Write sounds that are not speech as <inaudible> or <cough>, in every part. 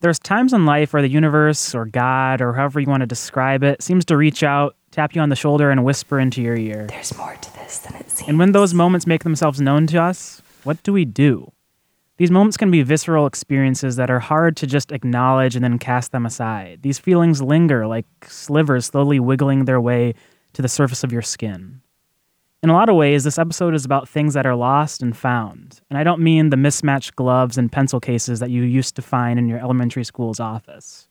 There's times in life where the universe or God or however you want to describe it seems to reach out, tap you on the shoulder, and whisper into your ear. There's more to this than it seems. And when those moments make themselves known to us, what do we do? These moments can be visceral experiences that are hard to just acknowledge and then cast them aside. These feelings linger like slivers slowly wiggling their way to the surface of your skin. In a lot of ways, this episode is about things that are lost and found. And I don't mean the mismatched gloves and pencil cases that you used to find in your elementary school's office.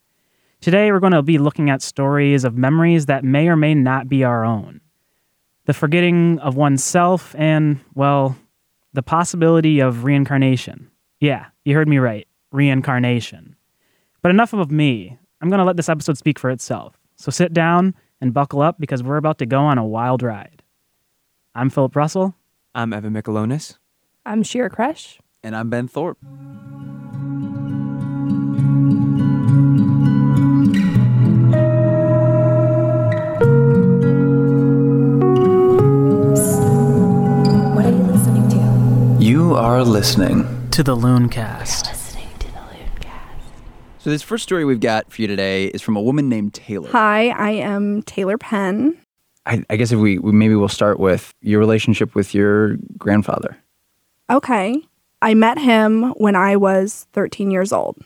Today, we're going to be looking at stories of memories that may or may not be our own. The forgetting of oneself and, well, the possibility of reincarnation. Yeah, you heard me right reincarnation. But enough of me. I'm going to let this episode speak for itself. So sit down and buckle up because we're about to go on a wild ride. I'm Philip Russell. I'm Evan Michelonis. I'm Shira Kresh. And I'm Ben Thorpe. What are you listening to? You are listening. To the Looncast. Listening to the Looncast. So, this first story we've got for you today is from a woman named Taylor. Hi, I am Taylor Penn. I, I guess if we, we maybe we'll start with your relationship with your grandfather. Okay. I met him when I was 13 years old.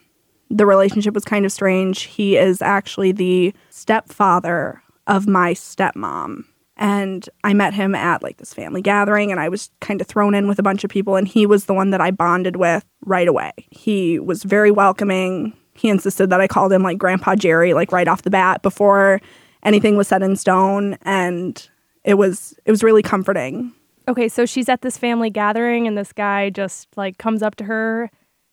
The relationship was kind of strange. He is actually the stepfather of my stepmom. And I met him at like this family gathering, and I was kind of thrown in with a bunch of people, and he was the one that I bonded with right away. He was very welcoming. He insisted that I called him like Grandpa Jerry, like right off the bat before anything was set in stone. And it was it was really comforting. Okay, so she's at this family gathering and this guy just like comes up to her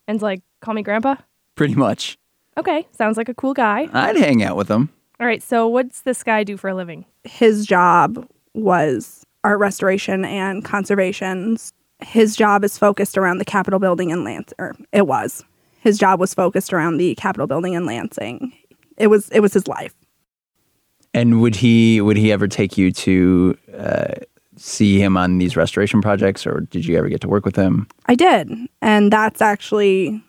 and's like, "Call me grandpa." Pretty much. Okay, sounds like a cool guy. I'd hang out with him. All right, so what's this guy do for a living? his job was art restoration and conservations. His job is focused around the Capitol building in Lansing. Or it was. His job was focused around the Capitol building in Lansing. It was it was his life. And would he would he ever take you to uh, see him on these restoration projects, or did you ever get to work with him? I did, and that's actually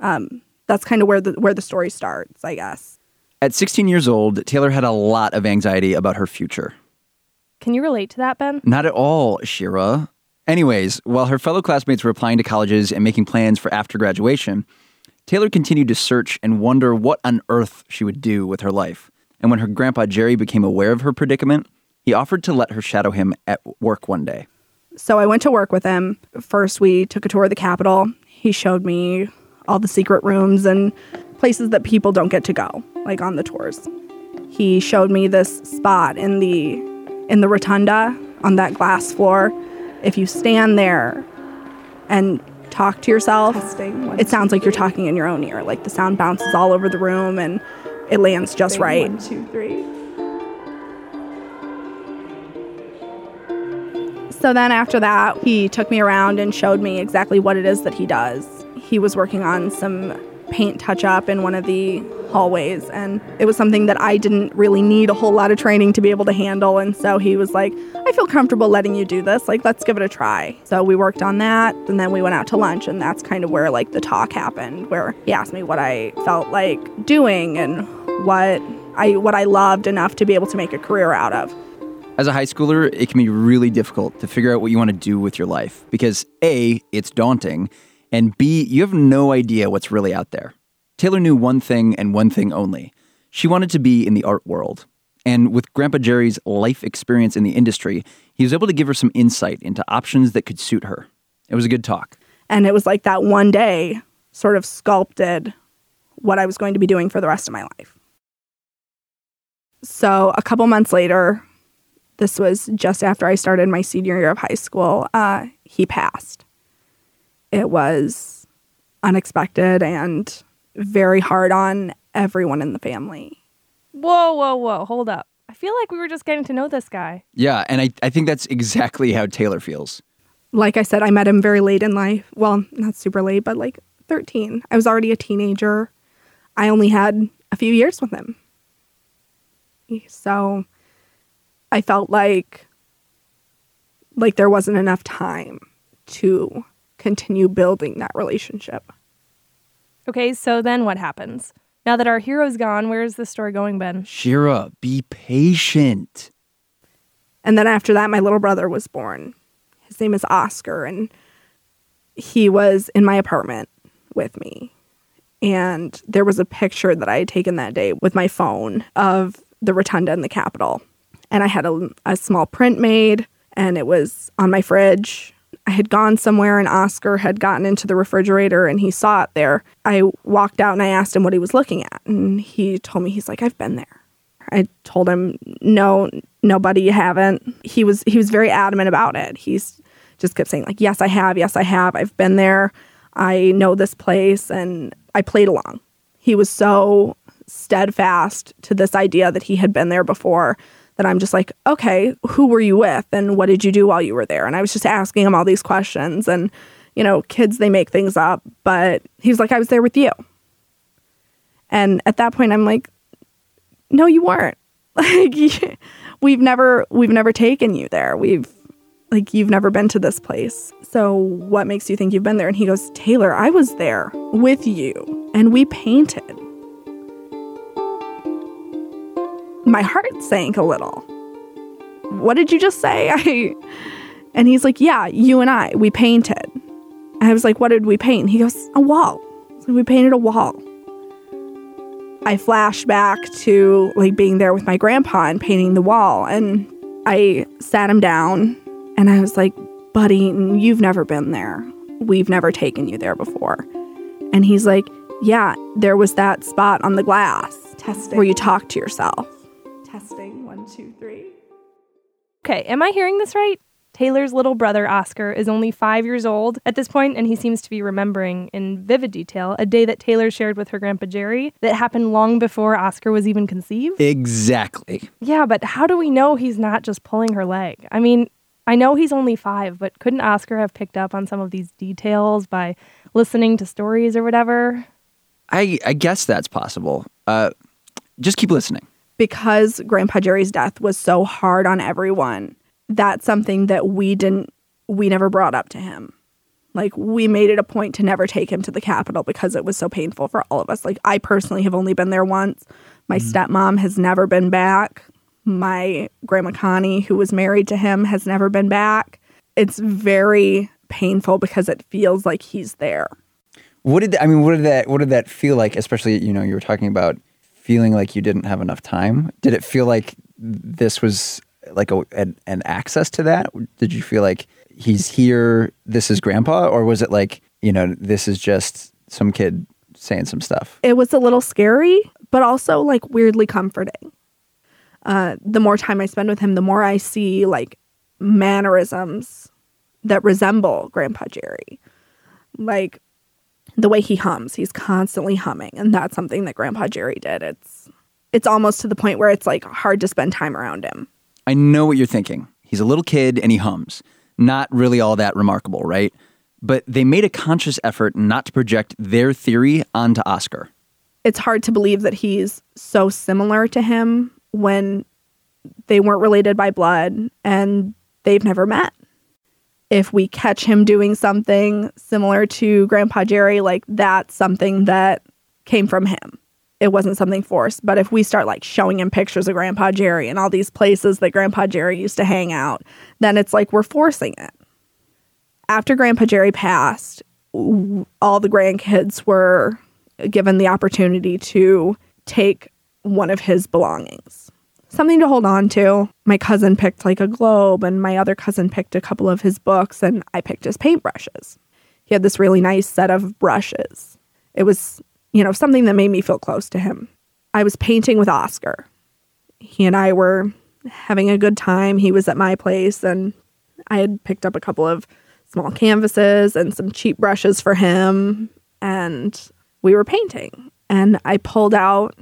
um, that's kind of where the where the story starts, I guess. At 16 years old, Taylor had a lot of anxiety about her future. Can you relate to that, Ben? Not at all, Shira. Anyways, while her fellow classmates were applying to colleges and making plans for after graduation, Taylor continued to search and wonder what on earth she would do with her life. And when her grandpa Jerry became aware of her predicament, he offered to let her shadow him at work one day. So I went to work with him. First, we took a tour of the Capitol. He showed me all the secret rooms and places that people don't get to go, like on the tours. He showed me this spot in the in the rotunda on that glass floor. If you stand there and talk to yourself, it sounds like you're talking in your own ear. Like the sound bounces all over the room and it lands just right. One, two, three. So then after that, he took me around and showed me exactly what it is that he does. He was working on some paint touch up in one of the hallways and it was something that I didn't really need a whole lot of training to be able to handle and so he was like, "I feel comfortable letting you do this. Like, let's give it a try." So we worked on that and then we went out to lunch and that's kind of where like the talk happened where he asked me what I felt like doing and what I what I loved enough to be able to make a career out of. As a high schooler, it can be really difficult to figure out what you want to do with your life because A, it's daunting, and B, you have no idea what's really out there. Taylor knew one thing and one thing only. She wanted to be in the art world. And with Grandpa Jerry's life experience in the industry, he was able to give her some insight into options that could suit her. It was a good talk. And it was like that one day sort of sculpted what I was going to be doing for the rest of my life. So a couple months later, this was just after I started my senior year of high school, uh, he passed. It was unexpected and very hard on everyone in the family. Whoa, whoa, whoa, hold up. I feel like we were just getting to know this guy. Yeah, and I, I think that's exactly how Taylor feels. Like I said, I met him very late in life. Well, not super late, but like 13. I was already a teenager. I only had a few years with him. So I felt like like there wasn't enough time to continue building that relationship. Okay, so then what happens? Now that our hero's gone, where is the story going, Ben? Shira, be patient. And then after that, my little brother was born. His name is Oscar, and he was in my apartment with me. And there was a picture that I had taken that day with my phone of the rotunda in the Capitol. And I had a, a small print made, and it was on my fridge. I had gone somewhere, and Oscar had gotten into the refrigerator and he saw it there. I walked out and I asked him what he was looking at. And he told me, he's like, I've been there. I told him, no, nobody, you haven't. He was he was very adamant about it. He's just kept saying like, yes, I have, yes, I have. I've been there. I know this place, and I played along. He was so steadfast to this idea that he had been there before that I'm just like, okay, who were you with, and what did you do while you were there? And I was just asking him all these questions, and you know, kids they make things up, but he was like, I was there with you. And at that point, I'm like, no you weren't. <laughs> Like we've never we've never taken you there. We've like you've never been to this place. So what makes you think you've been there? And he goes taylor i was there with you and we painted my heart sank a little what did you just say <laughs> i and he's like yeah you and i we painted i was like what did we paint he goes a wall so we painted a wall I flashed back to like being there with my grandpa and painting the wall. And I sat him down and I was like, buddy, you've never been there. We've never taken you there before. And he's like, yeah, there was that spot on the glass testing where you talk to yourself. Testing one, two, three. Okay, am I hearing this right? Taylor's little brother, Oscar, is only five years old at this point, and he seems to be remembering in vivid detail a day that Taylor shared with her grandpa Jerry that happened long before Oscar was even conceived. Exactly. Yeah, but how do we know he's not just pulling her leg? I mean, I know he's only five, but couldn't Oscar have picked up on some of these details by listening to stories or whatever? I, I guess that's possible. Uh, just keep listening. Because Grandpa Jerry's death was so hard on everyone, that's something that we didn't, we never brought up to him. Like, we made it a point to never take him to the Capitol because it was so painful for all of us. Like, I personally have only been there once. My mm-hmm. stepmom has never been back. My grandma Connie, who was married to him, has never been back. It's very painful because it feels like he's there. What did I mean? What did that? What did that feel like? Especially, you know, you were talking about feeling like you didn't have enough time. Did it feel like this was like a, an, an access to that? Did you feel like he's here? This is Grandpa, or was it like you know, this is just some kid saying some stuff? it was a little scary, but also like weirdly comforting. Uh, the more time I spend with him, the more I see like mannerisms that resemble Grandpa Jerry. Like the way he hums, he's constantly humming, and that's something that Grandpa Jerry did. It's it's almost to the point where it's like hard to spend time around him. I know what you're thinking. He's a little kid and he hums. Not really all that remarkable, right? But they made a conscious effort not to project their theory onto Oscar. It's hard to believe that he's so similar to him when they weren't related by blood and they've never met. If we catch him doing something similar to Grandpa Jerry, like that's something that came from him. It wasn't something forced. But if we start like showing him pictures of Grandpa Jerry and all these places that Grandpa Jerry used to hang out, then it's like we're forcing it. After Grandpa Jerry passed, all the grandkids were given the opportunity to take one of his belongings. Something to hold on to. My cousin picked like a globe, and my other cousin picked a couple of his books, and I picked his paintbrushes. He had this really nice set of brushes. It was, you know, something that made me feel close to him. I was painting with Oscar. He and I were having a good time. He was at my place, and I had picked up a couple of small canvases and some cheap brushes for him, and we were painting. And I pulled out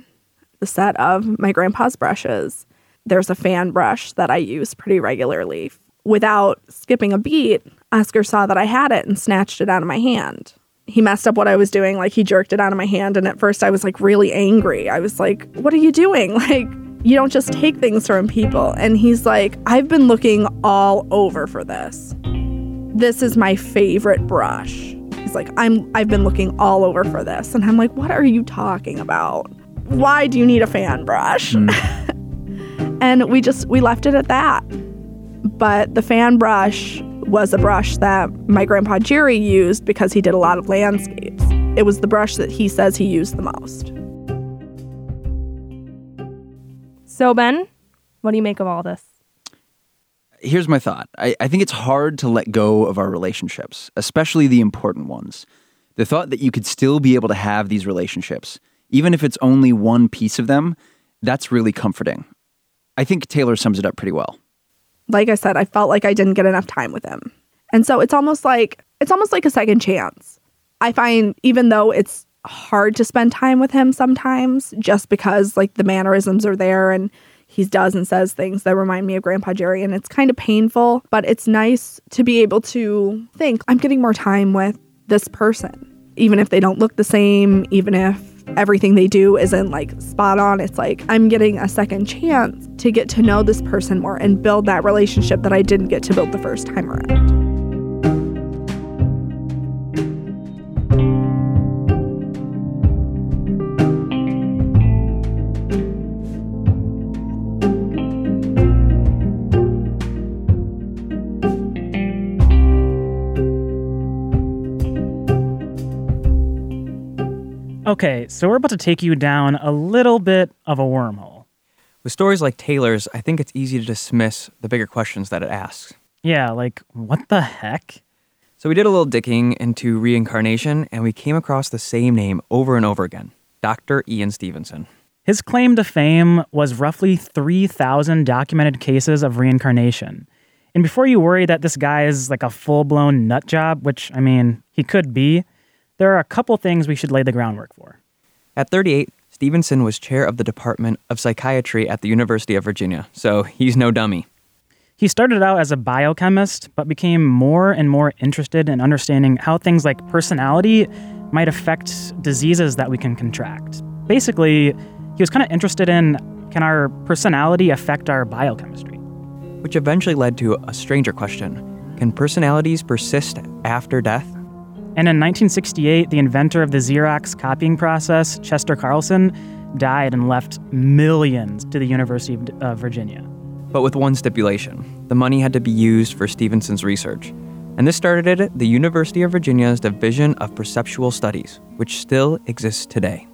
set of my grandpa's brushes. There's a fan brush that I use pretty regularly. Without skipping a beat, Oscar saw that I had it and snatched it out of my hand. He messed up what I was doing, like he jerked it out of my hand. And at first, I was like really angry. I was like, What are you doing? <laughs> Like, you don't just take things from people. And he's like, I've been looking all over for this. This is my favorite brush. He's like, I'm I've been looking all over for this. And I'm like, what are you talking about? Why do you need a fan brush? Hmm. <laughs> and we just we left it at that. But the fan brush was a brush that my grandpa Jerry used because he did a lot of landscapes. It was the brush that he says he used the most. So, Ben, what do you make of all this? Here's my thought I, I think it's hard to let go of our relationships, especially the important ones. The thought that you could still be able to have these relationships, even if it's only one piece of them, that's really comforting. I think Taylor sums it up pretty well. Like I said, I felt like I didn't get enough time with him. And so it's almost like it's almost like a second chance. I find even though it's hard to spend time with him sometimes just because like the mannerisms are there and he does and says things that remind me of Grandpa Jerry and it's kind of painful, but it's nice to be able to think I'm getting more time with this person. Even if they don't look the same, even if everything they do isn't like spot on, it's like I'm getting a second chance to get to know this person more and build that relationship that I didn't get to build the first time around. Okay, so we're about to take you down a little bit of a wormhole. With stories like Taylor's, I think it's easy to dismiss the bigger questions that it asks. Yeah, like, what the heck? So we did a little digging into reincarnation and we came across the same name over and over again Dr. Ian Stevenson. His claim to fame was roughly 3,000 documented cases of reincarnation. And before you worry that this guy is like a full blown nut job, which, I mean, he could be, there are a couple things we should lay the groundwork for. At 38, Stevenson was chair of the Department of Psychiatry at the University of Virginia, so he's no dummy. He started out as a biochemist, but became more and more interested in understanding how things like personality might affect diseases that we can contract. Basically, he was kind of interested in can our personality affect our biochemistry? Which eventually led to a stranger question Can personalities persist after death? And in 1968, the inventor of the Xerox copying process, Chester Carlson, died and left millions to the University of uh, Virginia. But with one stipulation the money had to be used for Stevenson's research. And this started the University of Virginia's Division of Perceptual Studies, which still exists today.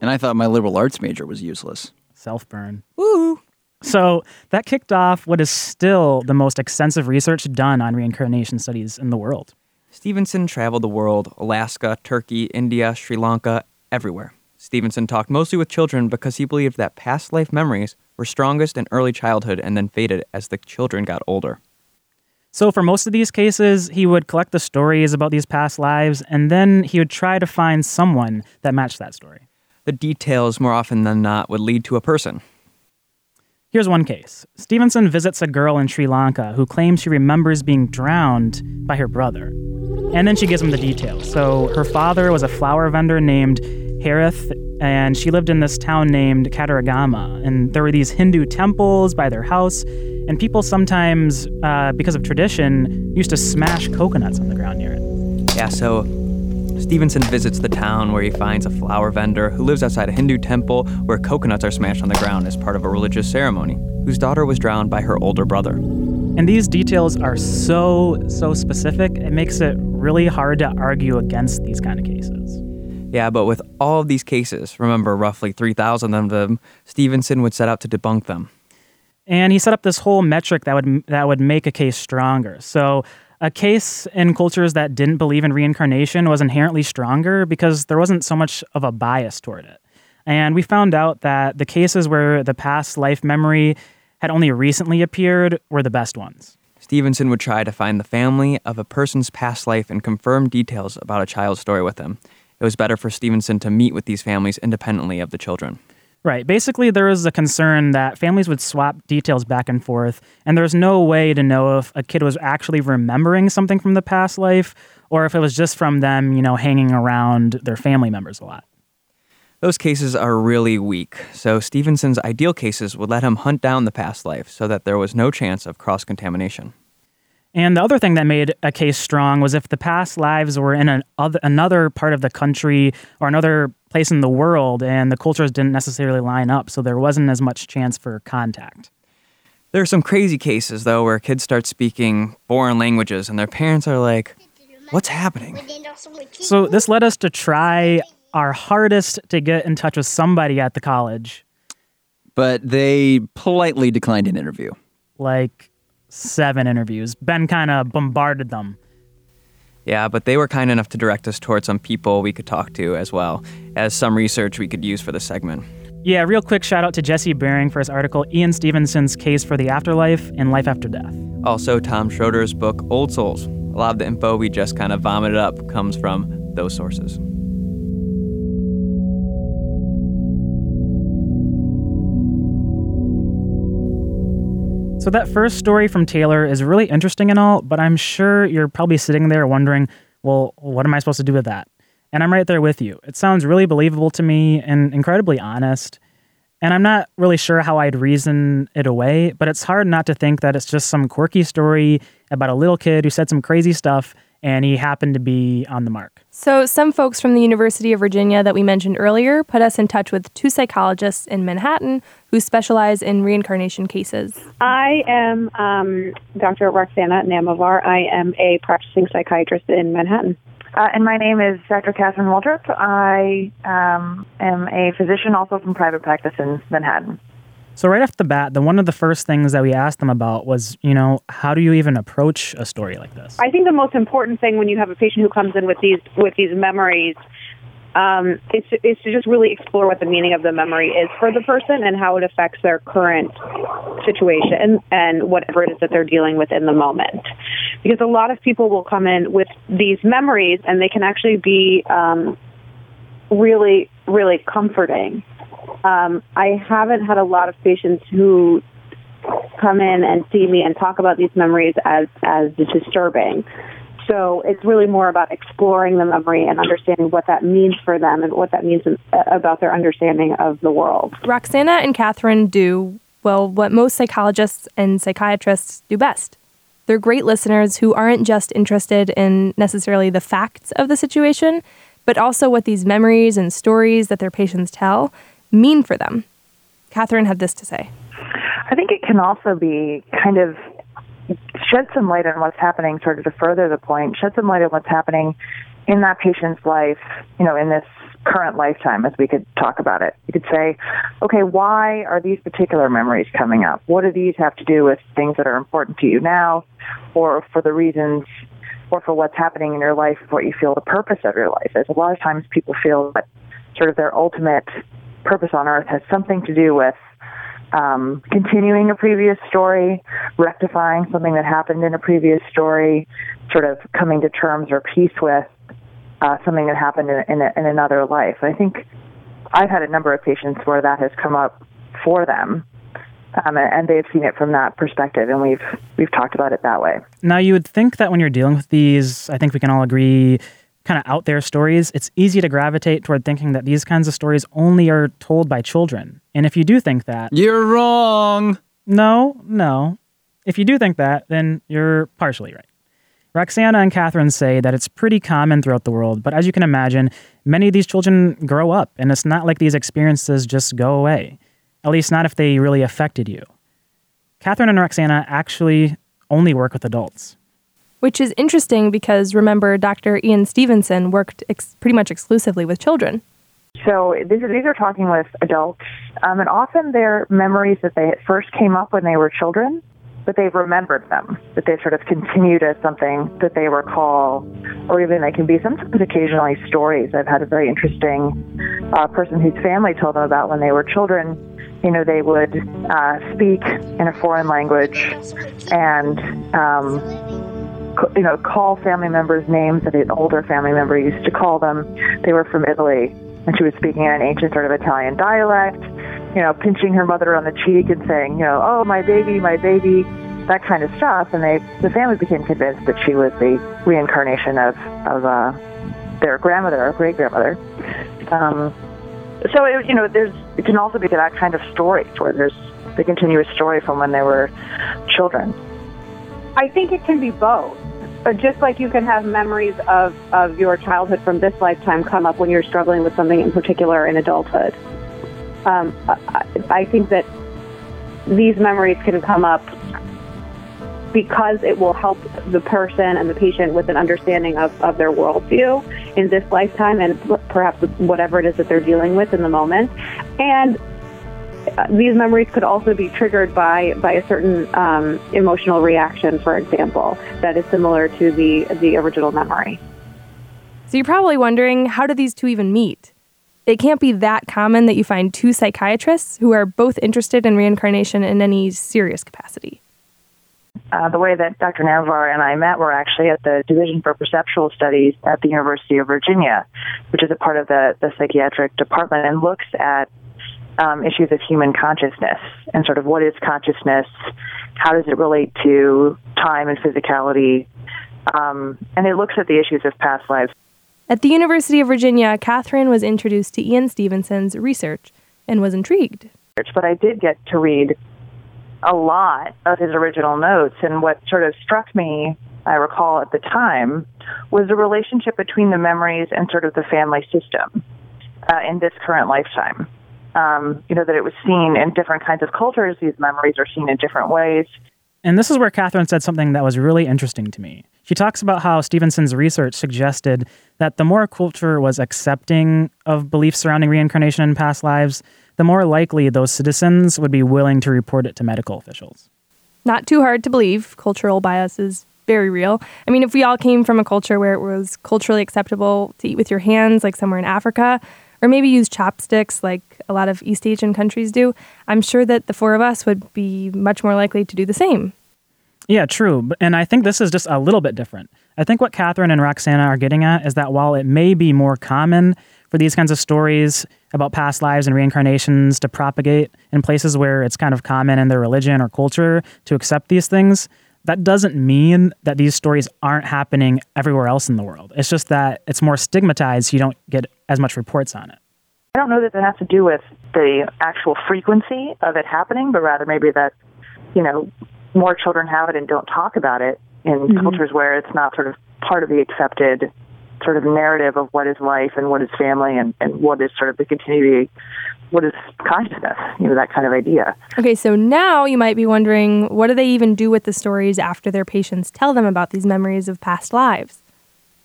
And I thought my liberal arts major was useless. Self burn. Woo! So that kicked off what is still the most extensive research done on reincarnation studies in the world. Stevenson traveled the world Alaska, Turkey, India, Sri Lanka, everywhere. Stevenson talked mostly with children because he believed that past life memories were strongest in early childhood and then faded as the children got older. So, for most of these cases, he would collect the stories about these past lives and then he would try to find someone that matched that story. The details, more often than not, would lead to a person. Here's one case Stevenson visits a girl in Sri Lanka who claims she remembers being drowned by her brother. And then she gives him the details. So, her father was a flower vendor named Harith, and she lived in this town named Kataragama. And there were these Hindu temples by their house, and people sometimes, uh, because of tradition, used to smash coconuts on the ground near it. Yeah, so Stevenson visits the town where he finds a flower vendor who lives outside a Hindu temple where coconuts are smashed on the ground as part of a religious ceremony, whose daughter was drowned by her older brother. And these details are so, so specific, it makes it really hard to argue against these kind of cases. Yeah, but with all of these cases, remember roughly 3,000 of them, Stevenson would set out to debunk them. And he set up this whole metric that would that would make a case stronger. So a case in cultures that didn't believe in reincarnation was inherently stronger because there wasn't so much of a bias toward it. And we found out that the cases where the past life memory had only recently appeared were the best ones. Stevenson would try to find the family of a person's past life and confirm details about a child's story with them. It was better for Stevenson to meet with these families independently of the children. Right. Basically, there was a concern that families would swap details back and forth, and there's no way to know if a kid was actually remembering something from the past life or if it was just from them, you know, hanging around their family members a lot. Those cases are really weak, so Stevenson's ideal cases would let him hunt down the past life so that there was no chance of cross contamination. And the other thing that made a case strong was if the past lives were in an other, another part of the country or another place in the world and the cultures didn't necessarily line up, so there wasn't as much chance for contact. There are some crazy cases, though, where kids start speaking foreign languages and their parents are like, What's happening? So this led us to try our hardest to get in touch with somebody at the college, But they politely declined an interview. like seven interviews. Ben kind of bombarded them. Yeah, but they were kind enough to direct us towards some people we could talk to as well as some research we could use for the segment. Yeah, real quick shout out to Jesse Bering for his article Ian Stevenson's Case for the Afterlife and Life After Death. Also, Tom Shroder's book, Old Souls. A lot of the info we just kind of vomited up comes from those sources. So that first story from Taylor is really interesting and all, but I'm sure you're probably sitting there wondering, well, what am I supposed to do with that? And I'm right there with you. It sounds really believable to me and incredibly honest. And I'm not really sure how I'd reason it away, but it's hard not to think that it's just some quirky story about a little kid who said some crazy stuff and he happened to be on the mark. So, some folks from the University of Virginia that we mentioned earlier put us in touch with two psychologists in Manhattan who specialize in reincarnation cases. I am um, Dr. Roxana Namavar. I am a practicing psychiatrist in Manhattan. Uh, and my name is Dr. Catherine Waldrop. I um, am a physician also from private practice in Manhattan. So right off the bat, the one of the first things that we asked them about was, you know, how do you even approach a story like this? I think the most important thing when you have a patient who comes in with these with these memories um, is, to, is to just really explore what the meaning of the memory is for the person and how it affects their current situation and whatever it is that they're dealing with in the moment. Because a lot of people will come in with these memories and they can actually be um, really, really comforting. Um, I haven't had a lot of patients who come in and see me and talk about these memories as as disturbing. So it's really more about exploring the memory and understanding what that means for them and what that means in, about their understanding of the world. Roxana and Catherine do, well, what most psychologists and psychiatrists do best. They're great listeners who aren't just interested in necessarily the facts of the situation, but also what these memories and stories that their patients tell mean for them. Catherine had this to say. I think it can also be kind of shed some light on what's happening, sort of to further the point, shed some light on what's happening in that patient's life, you know, in this current lifetime, as we could talk about it. You could say, okay, why are these particular memories coming up? What do these have to do with things that are important to you now, or for the reasons, or for what's happening in your life, what you feel the purpose of your life is? A lot of times people feel that sort of their ultimate purpose on earth has something to do with um, continuing a previous story, rectifying something that happened in a previous story, sort of coming to terms or peace with uh, something that happened in, in, in another life. I think I've had a number of patients where that has come up for them. Um, and they've seen it from that perspective, and we've we've talked about it that way. Now, you would think that when you're dealing with these, I think we can all agree, kind of out there stories, it's easy to gravitate toward thinking that these kinds of stories only are told by children. And if you do think that, You're wrong. no, no. If you do think that, then you're partially right. Roxana and Catherine say that it's pretty common throughout the world, but as you can imagine, many of these children grow up, and it's not like these experiences just go away. At least, not if they really affected you. Catherine and Roxana actually only work with adults. Which is interesting because remember, Dr. Ian Stevenson worked ex- pretty much exclusively with children. So these are, these are talking with adults, um, and often they're memories that they first came up when they were children, but they've remembered them, that they sort of continued as something that they recall, or even they can be sometimes occasionally stories. I've had a very interesting uh, person whose family told them about when they were children. You know, they would uh, speak in a foreign language and um, you know, call family members names that an older family member used to call them. They were from Italy, and she was speaking in an ancient sort of Italian dialect, you know, pinching her mother on the cheek and saying, you know, oh, my baby, my baby, that kind of stuff. And they, the family became convinced that she was the reincarnation of, of uh, their grandmother or great grandmother. Um, so, it, you know, there's, it can also be that kind of story where there's the continuous story from when they were children. I think it can be both. But just like you can have memories of, of your childhood from this lifetime come up when you're struggling with something in particular in adulthood. Um, I, I think that these memories can come up because it will help the person and the patient with an understanding of, of their worldview in this lifetime and perhaps whatever it is that they're dealing with in the moment. And these memories could also be triggered by, by a certain um, emotional reaction, for example, that is similar to the, the original memory. So you're probably wondering how do these two even meet? It can't be that common that you find two psychiatrists who are both interested in reincarnation in any serious capacity. Uh, the way that Dr. Navar and I met were actually at the Division for Perceptual Studies at the University of Virginia, which is a part of the, the psychiatric department and looks at um, issues of human consciousness and sort of what is consciousness, how does it relate to time and physicality, um, and it looks at the issues of past lives. At the University of Virginia, Catherine was introduced to Ian Stevenson's research and was intrigued. But I did get to read a lot of his original notes, and what sort of struck me, I recall at the time, was the relationship between the memories and sort of the family system uh, in this current lifetime. Um, you know, that it was seen in different kinds of cultures, these memories are seen in different ways. And this is where Catherine said something that was really interesting to me. She talks about how Stevenson's research suggested that the more a culture was accepting of beliefs surrounding reincarnation in past lives, the more likely those citizens would be willing to report it to medical officials. Not too hard to believe. Cultural bias is very real. I mean, if we all came from a culture where it was culturally acceptable to eat with your hands, like somewhere in Africa, or maybe use chopsticks like a lot of East Asian countries do, I'm sure that the four of us would be much more likely to do the same. Yeah, true. And I think this is just a little bit different. I think what Catherine and Roxana are getting at is that while it may be more common for these kinds of stories about past lives and reincarnations to propagate in places where it's kind of common in their religion or culture to accept these things, that doesn't mean that these stories aren't happening everywhere else in the world. It's just that it's more stigmatized, so you don't get as much reports on it. I don't know that that has to do with the actual frequency of it happening, but rather maybe that, you know, more children have it and don't talk about it in mm-hmm. cultures where it's not sort of part of the accepted sort of narrative of what is life and what is family and, and what is sort of the continuity what is consciousness you know that kind of idea. Okay so now you might be wondering what do they even do with the stories after their patients tell them about these memories of past lives?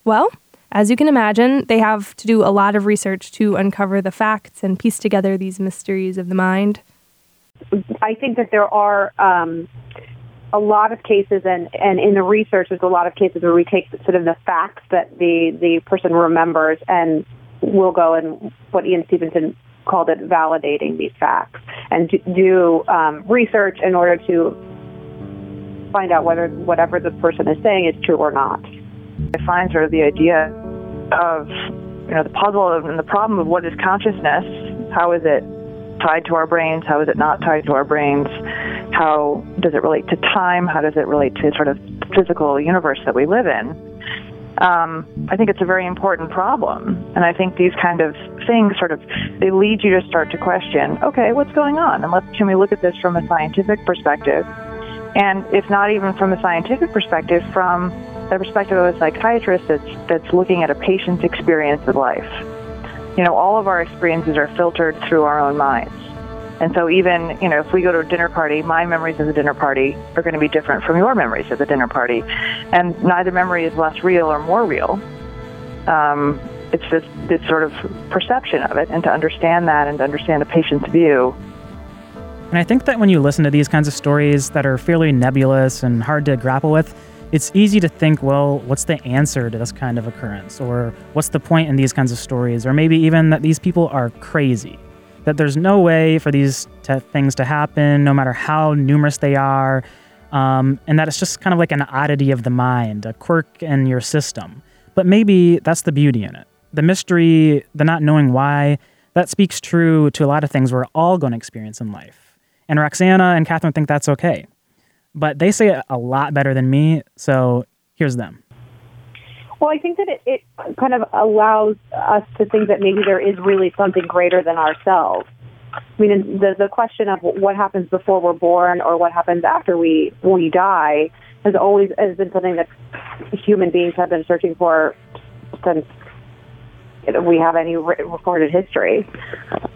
Well as you can imagine they have to do a lot of research to uncover the facts and piece together these mysteries of the mind. I think that there are um, a lot of cases, and, and in the research, there's a lot of cases where we take sort of the facts that the, the person remembers and we'll go and what Ian Stevenson called it validating these facts and do um, research in order to find out whether whatever the person is saying is true or not. I find sort of the idea of you know the puzzle and the problem of what is consciousness, how is it tied to our brains, how is it not tied to our brains, how does it relate to time? How does it relate to sort of physical universe that we live in? Um, I think it's a very important problem, and I think these kind of things sort of they lead you to start to question, okay, what's going on? And let's can we look at this from a scientific perspective? And if not even from a scientific perspective, from the perspective of a psychiatrist that's that's looking at a patient's experience of life. You know, all of our experiences are filtered through our own minds. And so even, you know, if we go to a dinner party, my memories of the dinner party are going to be different from your memories of the dinner party. And neither memory is less real or more real. Um, it's just this sort of perception of it, and to understand that and to understand the patient's view. And I think that when you listen to these kinds of stories that are fairly nebulous and hard to grapple with, it's easy to think, well, what's the answer to this kind of occurrence? Or what's the point in these kinds of stories? Or maybe even that these people are crazy that there's no way for these things to happen, no matter how numerous they are, um, and that it's just kind of like an oddity of the mind, a quirk in your system. But maybe that's the beauty in it. The mystery, the not knowing why, that speaks true to a lot of things we're all going to experience in life. And Roxana and Catherine think that's okay. But they say it a lot better than me, so here's them. Well, I think that it, it kind of allows us to think that maybe there is really something greater than ourselves. I mean, the the question of what happens before we're born or what happens after we we die has always has been something that human beings have been searching for since we have any recorded history.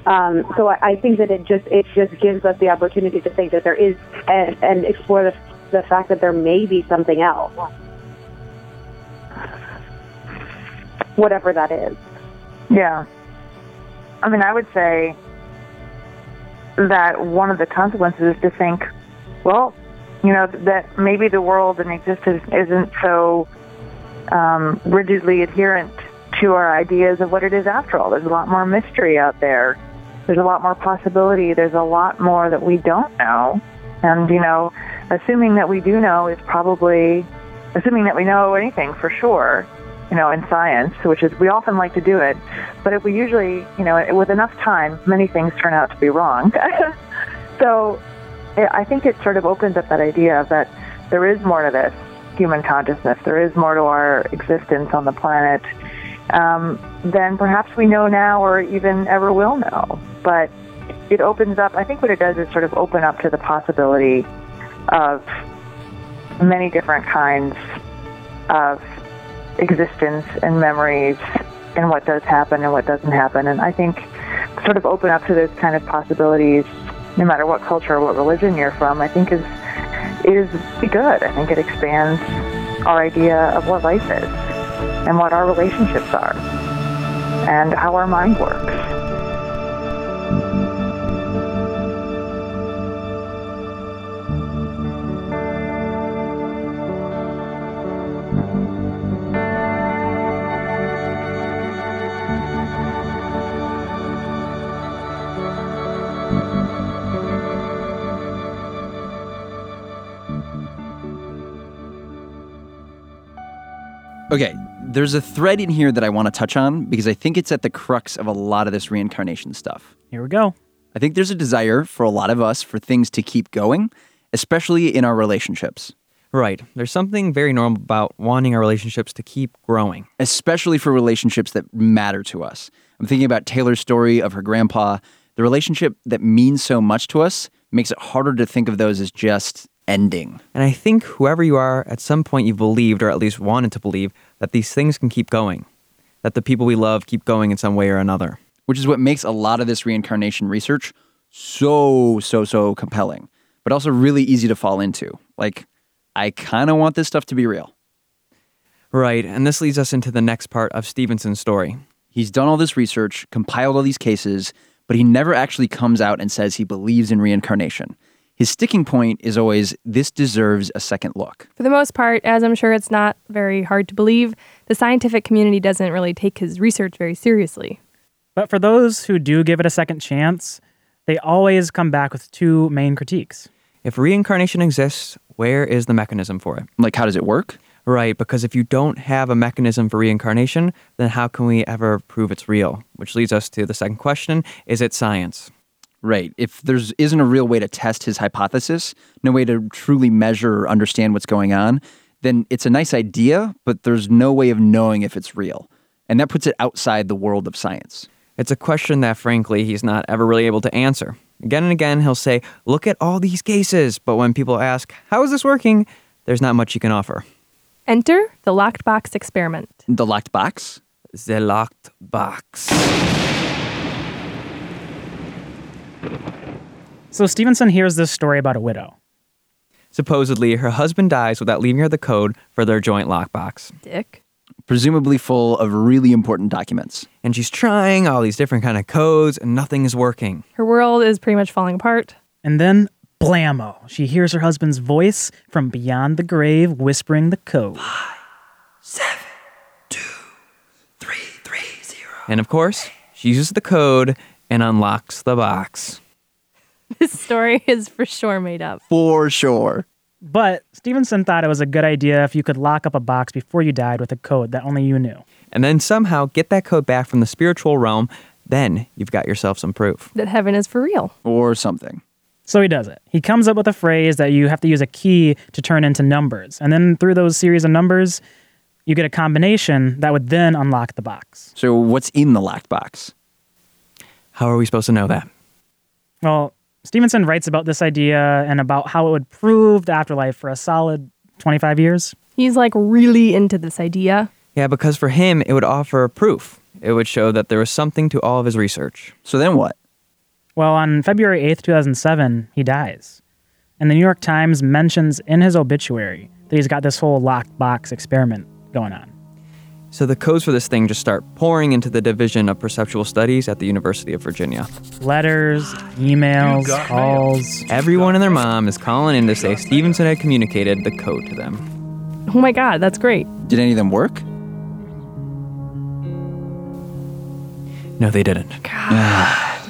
Um, so I, I think that it just it just gives us the opportunity to think that there is and, and explore the, the fact that there may be something else, whatever that is. Yeah. I mean, I would say that one of the consequences is to think, well, you know, that maybe the world and existence isn't so um, rigidly adherent to our ideas of what it is after all. There's a lot more mystery out there. There's a lot more possibility. There's a lot more that we don't know. And, you know, assuming that we do know is probably, assuming that we know anything for sure, you know, in science, which is, we often like to do it. But if we usually, you know, with enough time, many things turn out to be wrong. <laughs> so I think it sort of opens up that idea that there is more to this human consciousness. There is more to our existence on the planet um, than perhaps we know now or even ever will know. But it opens up, I think what it does is sort of open up to the possibility of many different kinds of existence and memories and what does happen and what doesn't happen. And I think sort of open up to those kind of possibilities, no matter what culture or what religion you're from, I think is is good. I think it expands our idea of what life is and what our relationships are and how our mind works. Okay, there's a thread in here that I want to touch on because I think it's at the crux of a lot of this reincarnation stuff. Here we go. I think there's a desire for a lot of us for things to keep going, especially in our relationships, Right. There's something very normal about wanting our relationships to keep growing. especially for relationships that matter to us. I'm thinking about Taylor's story of her grandpa. The relationship that means so much to us makes it harder to think of those as just ending. And I think whoever you are, at some point you've believed, or at least wanted to believe, that these things can keep going, that the people we love keep going in some way or another. which is what makes a lot of this reincarnation research so, so, so compelling, but also really easy to fall into. Like, I kind of want this stuff to be real. Right. And this leads us into the next part of Stevenson's story. He's done all this research, compiled all these cases, but he never actually comes out and says he believes in reincarnation. His sticking point is always this deserves a second look. For the most part, as I'm sure it's not very hard to believe, the scientific community doesn't really take his research very seriously. But for those who do give it a second chance, they always come back with two main critiques. If reincarnation exists, where is the mechanism for it? Like, how does it work? Right, because if you don't have a mechanism for reincarnation, then how can we ever prove it's real? Which leads us to the second question is it science? Right. If there's isn't a real way to test his hypothesis, no way to truly measure or understand what's going on, then it's a nice idea, but there's no way of knowing if it's real. And that puts it outside the world of science. It's a question that, frankly, he's not ever really able to answer. Again and again, he'll say, Look at all these cases. But when people ask, How is this working? there's not much he can offer. Enter the locked box experiment. The locked box? The locked box. So Stevenson hears this story about a widow. Supposedly, her husband dies without leaving her the code for their joint lockbox. Dick. Presumably full of really important documents. And she's trying all these different kind of codes, and nothing is working. Her world is pretty much falling apart. And then, blammo, she hears her husband's voice from beyond the grave whispering the code. Five, seven, two, three, three, zero. And of course, she uses the code and unlocks the box. <laughs> This story is for sure made up. For sure. But Stevenson thought it was a good idea if you could lock up a box before you died with a code that only you knew. And then somehow get that code back from the spiritual realm, then you've got yourself some proof. That heaven is for real. Or something. So he does it. He comes up with a phrase that you have to use a key to turn into numbers. And then through those series of numbers, you get a combination that would then unlock the box. So, what's in the locked box? How are we supposed to know that? Well, Stevenson writes about this idea and about how it would prove the afterlife for a solid 25 years. He's like really into this idea. Yeah, because for him, it would offer proof. It would show that there was something to all of his research. So then what? Well, on February 8th, 2007, he dies. And the New York Times mentions in his obituary that he's got this whole locked box experiment going on. So the codes for this thing just start pouring into the Division of Perceptual Studies at the University of Virginia. Letters, emails, calls. Everyone and their mom is calling in to say Stevenson had communicated the code to them. Oh my god, that's great. Did any of them work? No, they didn't. God. <sighs>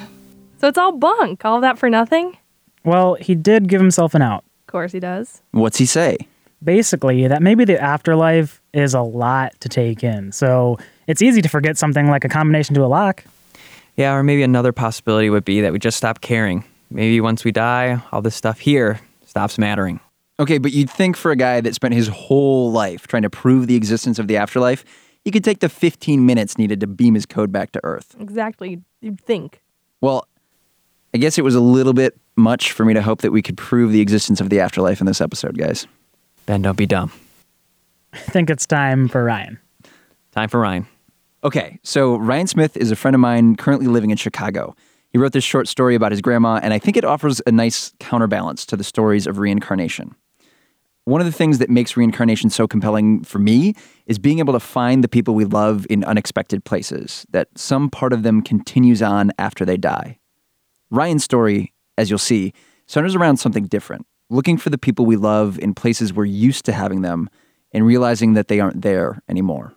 So it's all bunk. All that for nothing? Well, he did give himself an out. Of course he does. What's he say? Basically, that maybe the afterlife is a lot to take in. So it's easy to forget something like a combination to a lock. Yeah, or maybe another possibility would be that we just stop caring. Maybe once we die, all this stuff here stops mattering. Okay, but you'd think for a guy that spent his whole life trying to prove the existence of the afterlife, he could take the 15 minutes needed to beam his code back to Earth. Exactly. You'd think. Well, I guess it was a little bit much for me to hope that we could prove the existence of the afterlife in this episode, guys. Ben, don't be dumb. I think it's time for Ryan. Time for Ryan. Okay, so Ryan Smith is a friend of mine currently living in Chicago. He wrote this short story about his grandma, and I think it offers a nice counterbalance to the stories of reincarnation. One of the things that makes reincarnation so compelling for me is being able to find the people we love in unexpected places, that some part of them continues on after they die. Ryan's story, as you'll see, centers around something different looking for the people we love in places we're used to having them and realizing that they aren't there anymore.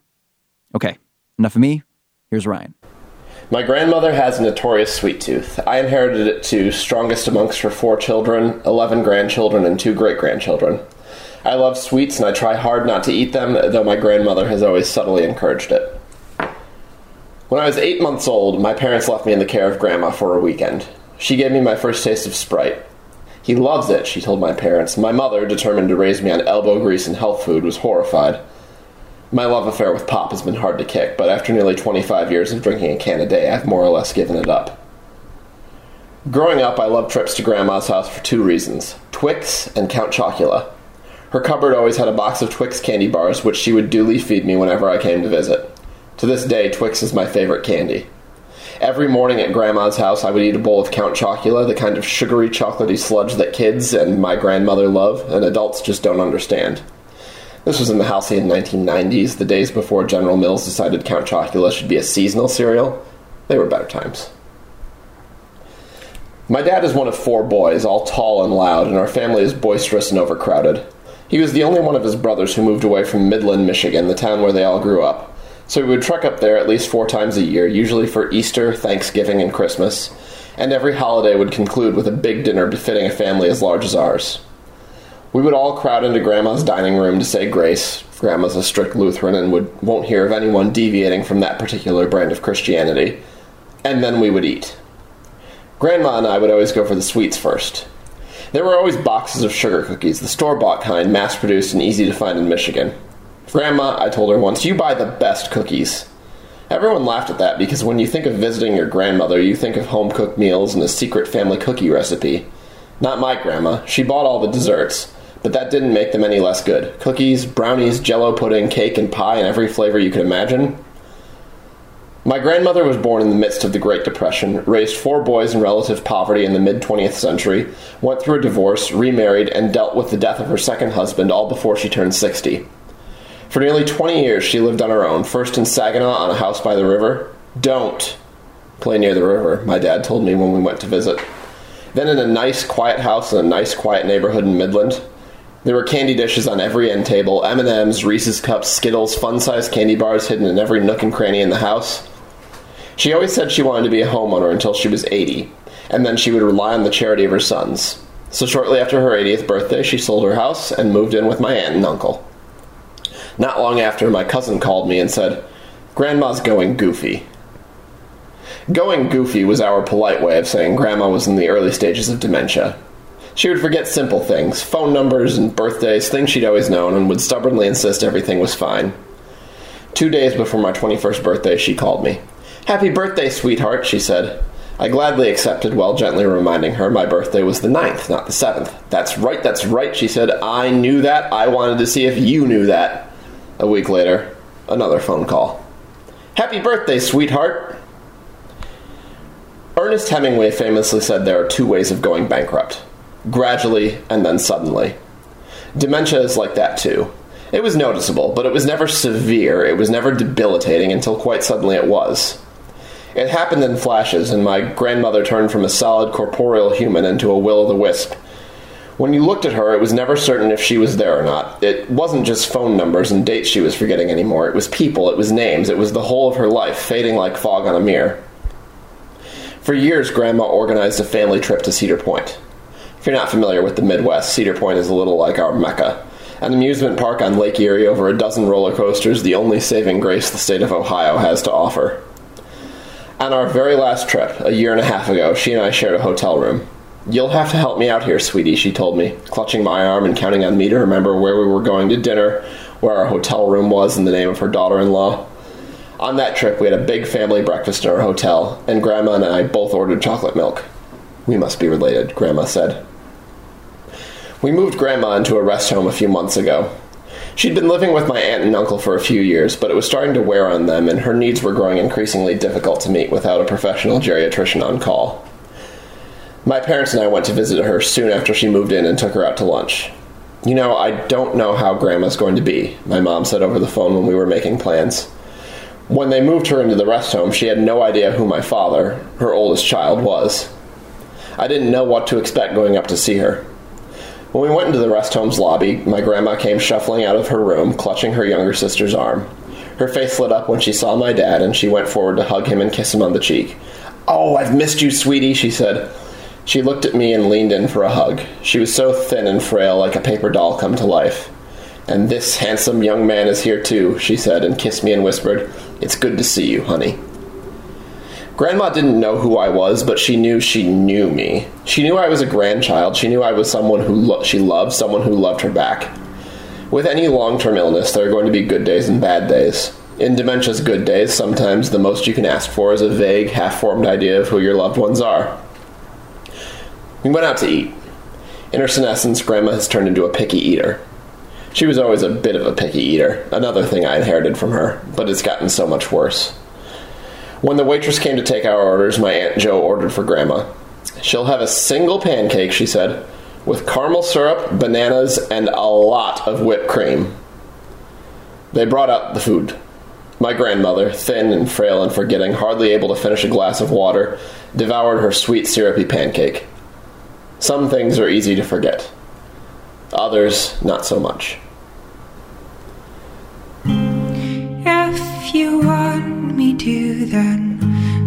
Okay, enough of me. Here's Ryan. My grandmother has a notorious sweet tooth. I inherited it to strongest amongst her four children, 11 grandchildren, and two great grandchildren. I love sweets and I try hard not to eat them, though my grandmother has always subtly encouraged it. When I was eight months old, my parents left me in the care of Grandma for a weekend. She gave me my first taste of Sprite. He loves it, she told my parents. My mother, determined to raise me on elbow grease and health food, was horrified. My love affair with Pop has been hard to kick, but after nearly 25 years of drinking a can a day, I've more or less given it up. Growing up, I loved trips to Grandma's house for two reasons Twix and Count Chocula. Her cupboard always had a box of Twix candy bars, which she would duly feed me whenever I came to visit. To this day, Twix is my favorite candy. Every morning at Grandma's house, I would eat a bowl of Count Chocula, the kind of sugary, chocolatey sludge that kids and my grandmother love, and adults just don't understand. This was in the halcyon 1990s, the days before General Mills decided Count Chocula should be a seasonal cereal. They were better times. My dad is one of four boys, all tall and loud, and our family is boisterous and overcrowded. He was the only one of his brothers who moved away from Midland, Michigan, the town where they all grew up. So we would trek up there at least four times a year, usually for Easter, Thanksgiving, and Christmas, and every holiday would conclude with a big dinner befitting a family as large as ours. We would all crowd into Grandma's dining room to say grace. Grandma's a strict Lutheran and would, won't hear of anyone deviating from that particular brand of Christianity. And then we would eat. Grandma and I would always go for the sweets first. There were always boxes of sugar cookies, the store bought kind, mass produced and easy to find in Michigan. Grandma, I told her once, you buy the best cookies. Everyone laughed at that because when you think of visiting your grandmother, you think of home cooked meals and a secret family cookie recipe. Not my grandma. She bought all the desserts, but that didn't make them any less good. Cookies, brownies, jello pudding, cake, and pie in every flavor you could imagine. My grandmother was born in the midst of the Great Depression, raised four boys in relative poverty in the mid 20th century, went through a divorce, remarried, and dealt with the death of her second husband all before she turned 60. For nearly 20 years, she lived on her own, first in Saginaw on a house by the river. Don't play near the river, my dad told me when we went to visit. Then in a nice, quiet house in a nice, quiet neighborhood in Midland. There were candy dishes on every end table, M&Ms, Reese's Cups, Skittles, fun-sized candy bars hidden in every nook and cranny in the house. She always said she wanted to be a homeowner until she was 80, and then she would rely on the charity of her sons. So shortly after her 80th birthday, she sold her house and moved in with my aunt and uncle. Not long after, my cousin called me and said, Grandma's going goofy. Going goofy was our polite way of saying Grandma was in the early stages of dementia. She would forget simple things, phone numbers and birthdays, things she'd always known, and would stubbornly insist everything was fine. Two days before my 21st birthday, she called me. Happy birthday, sweetheart, she said. I gladly accepted while gently reminding her my birthday was the 9th, not the 7th. That's right, that's right, she said. I knew that. I wanted to see if you knew that. A week later, another phone call. Happy birthday, sweetheart. Ernest Hemingway famously said there are two ways of going bankrupt gradually and then suddenly. Dementia is like that too. It was noticeable, but it was never severe, it was never debilitating until quite suddenly it was. It happened in flashes, and my grandmother turned from a solid corporeal human into a will o' the wisp. When you looked at her, it was never certain if she was there or not. It wasn't just phone numbers and dates she was forgetting anymore. It was people, it was names, it was the whole of her life, fading like fog on a mirror. For years, Grandma organized a family trip to Cedar Point. If you're not familiar with the Midwest, Cedar Point is a little like our Mecca. An amusement park on Lake Erie, over a dozen roller coasters, the only saving grace the state of Ohio has to offer. On our very last trip, a year and a half ago, she and I shared a hotel room. You'll have to help me out here, sweetie, she told me, clutching my arm and counting on me to remember where we were going to dinner, where our hotel room was, and the name of her daughter in law. On that trip, we had a big family breakfast in our hotel, and Grandma and I both ordered chocolate milk. We must be related, Grandma said. We moved Grandma into a rest home a few months ago. She'd been living with my aunt and uncle for a few years, but it was starting to wear on them, and her needs were growing increasingly difficult to meet without a professional geriatrician on call. My parents and I went to visit her soon after she moved in and took her out to lunch. You know, I don't know how Grandma's going to be, my mom said over the phone when we were making plans. When they moved her into the rest home, she had no idea who my father, her oldest child, was. I didn't know what to expect going up to see her. When we went into the rest home's lobby, my grandma came shuffling out of her room, clutching her younger sister's arm. Her face lit up when she saw my dad, and she went forward to hug him and kiss him on the cheek. Oh, I've missed you, sweetie, she said. She looked at me and leaned in for a hug. She was so thin and frail, like a paper doll come to life. And this handsome young man is here too, she said, and kissed me and whispered, It's good to see you, honey. Grandma didn't know who I was, but she knew she knew me. She knew I was a grandchild. She knew I was someone who lo- she loved, someone who loved her back. With any long term illness, there are going to be good days and bad days. In dementia's good days, sometimes the most you can ask for is a vague, half formed idea of who your loved ones are. We went out to eat. In her senescence, Grandma has turned into a picky eater. She was always a bit of a picky eater, another thing I inherited from her, but it's gotten so much worse. When the waitress came to take our orders, my Aunt Jo ordered for Grandma. She'll have a single pancake, she said, with caramel syrup, bananas, and a lot of whipped cream. They brought out the food. My grandmother, thin and frail and forgetting, hardly able to finish a glass of water, devoured her sweet syrupy pancake. Some things are easy to forget, others, not so much. If you want me to, then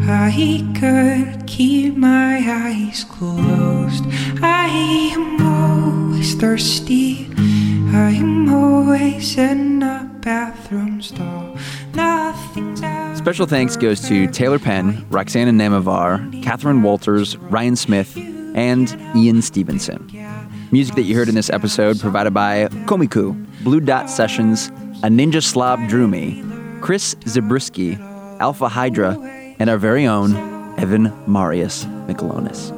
I could keep my eyes closed. I am always thirsty. I am always in a bathroom stall. Special thanks goes to Taylor Penn, Roxana Namavar, Catherine Walters, Ryan Smith, and Ian Stevenson. Music that you heard in this episode provided by Komiku, Blue Dot Sessions, A Ninja Slob Drew Me, Chris Zabriskie, Alpha Hydra, and our very own Evan Marius Michelonis.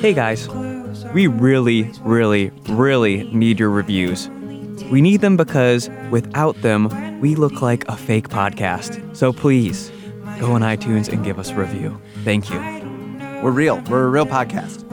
Hey guys, we really, really, really need your reviews. We need them because without them, we look like a fake podcast. So please, go on iTunes and give us a review. Thank you. We're real. We're a real podcast.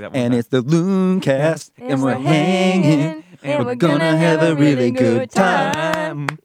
Do that one. And more it's the Looncast, and we're hanging, and we're gonna have a really good time.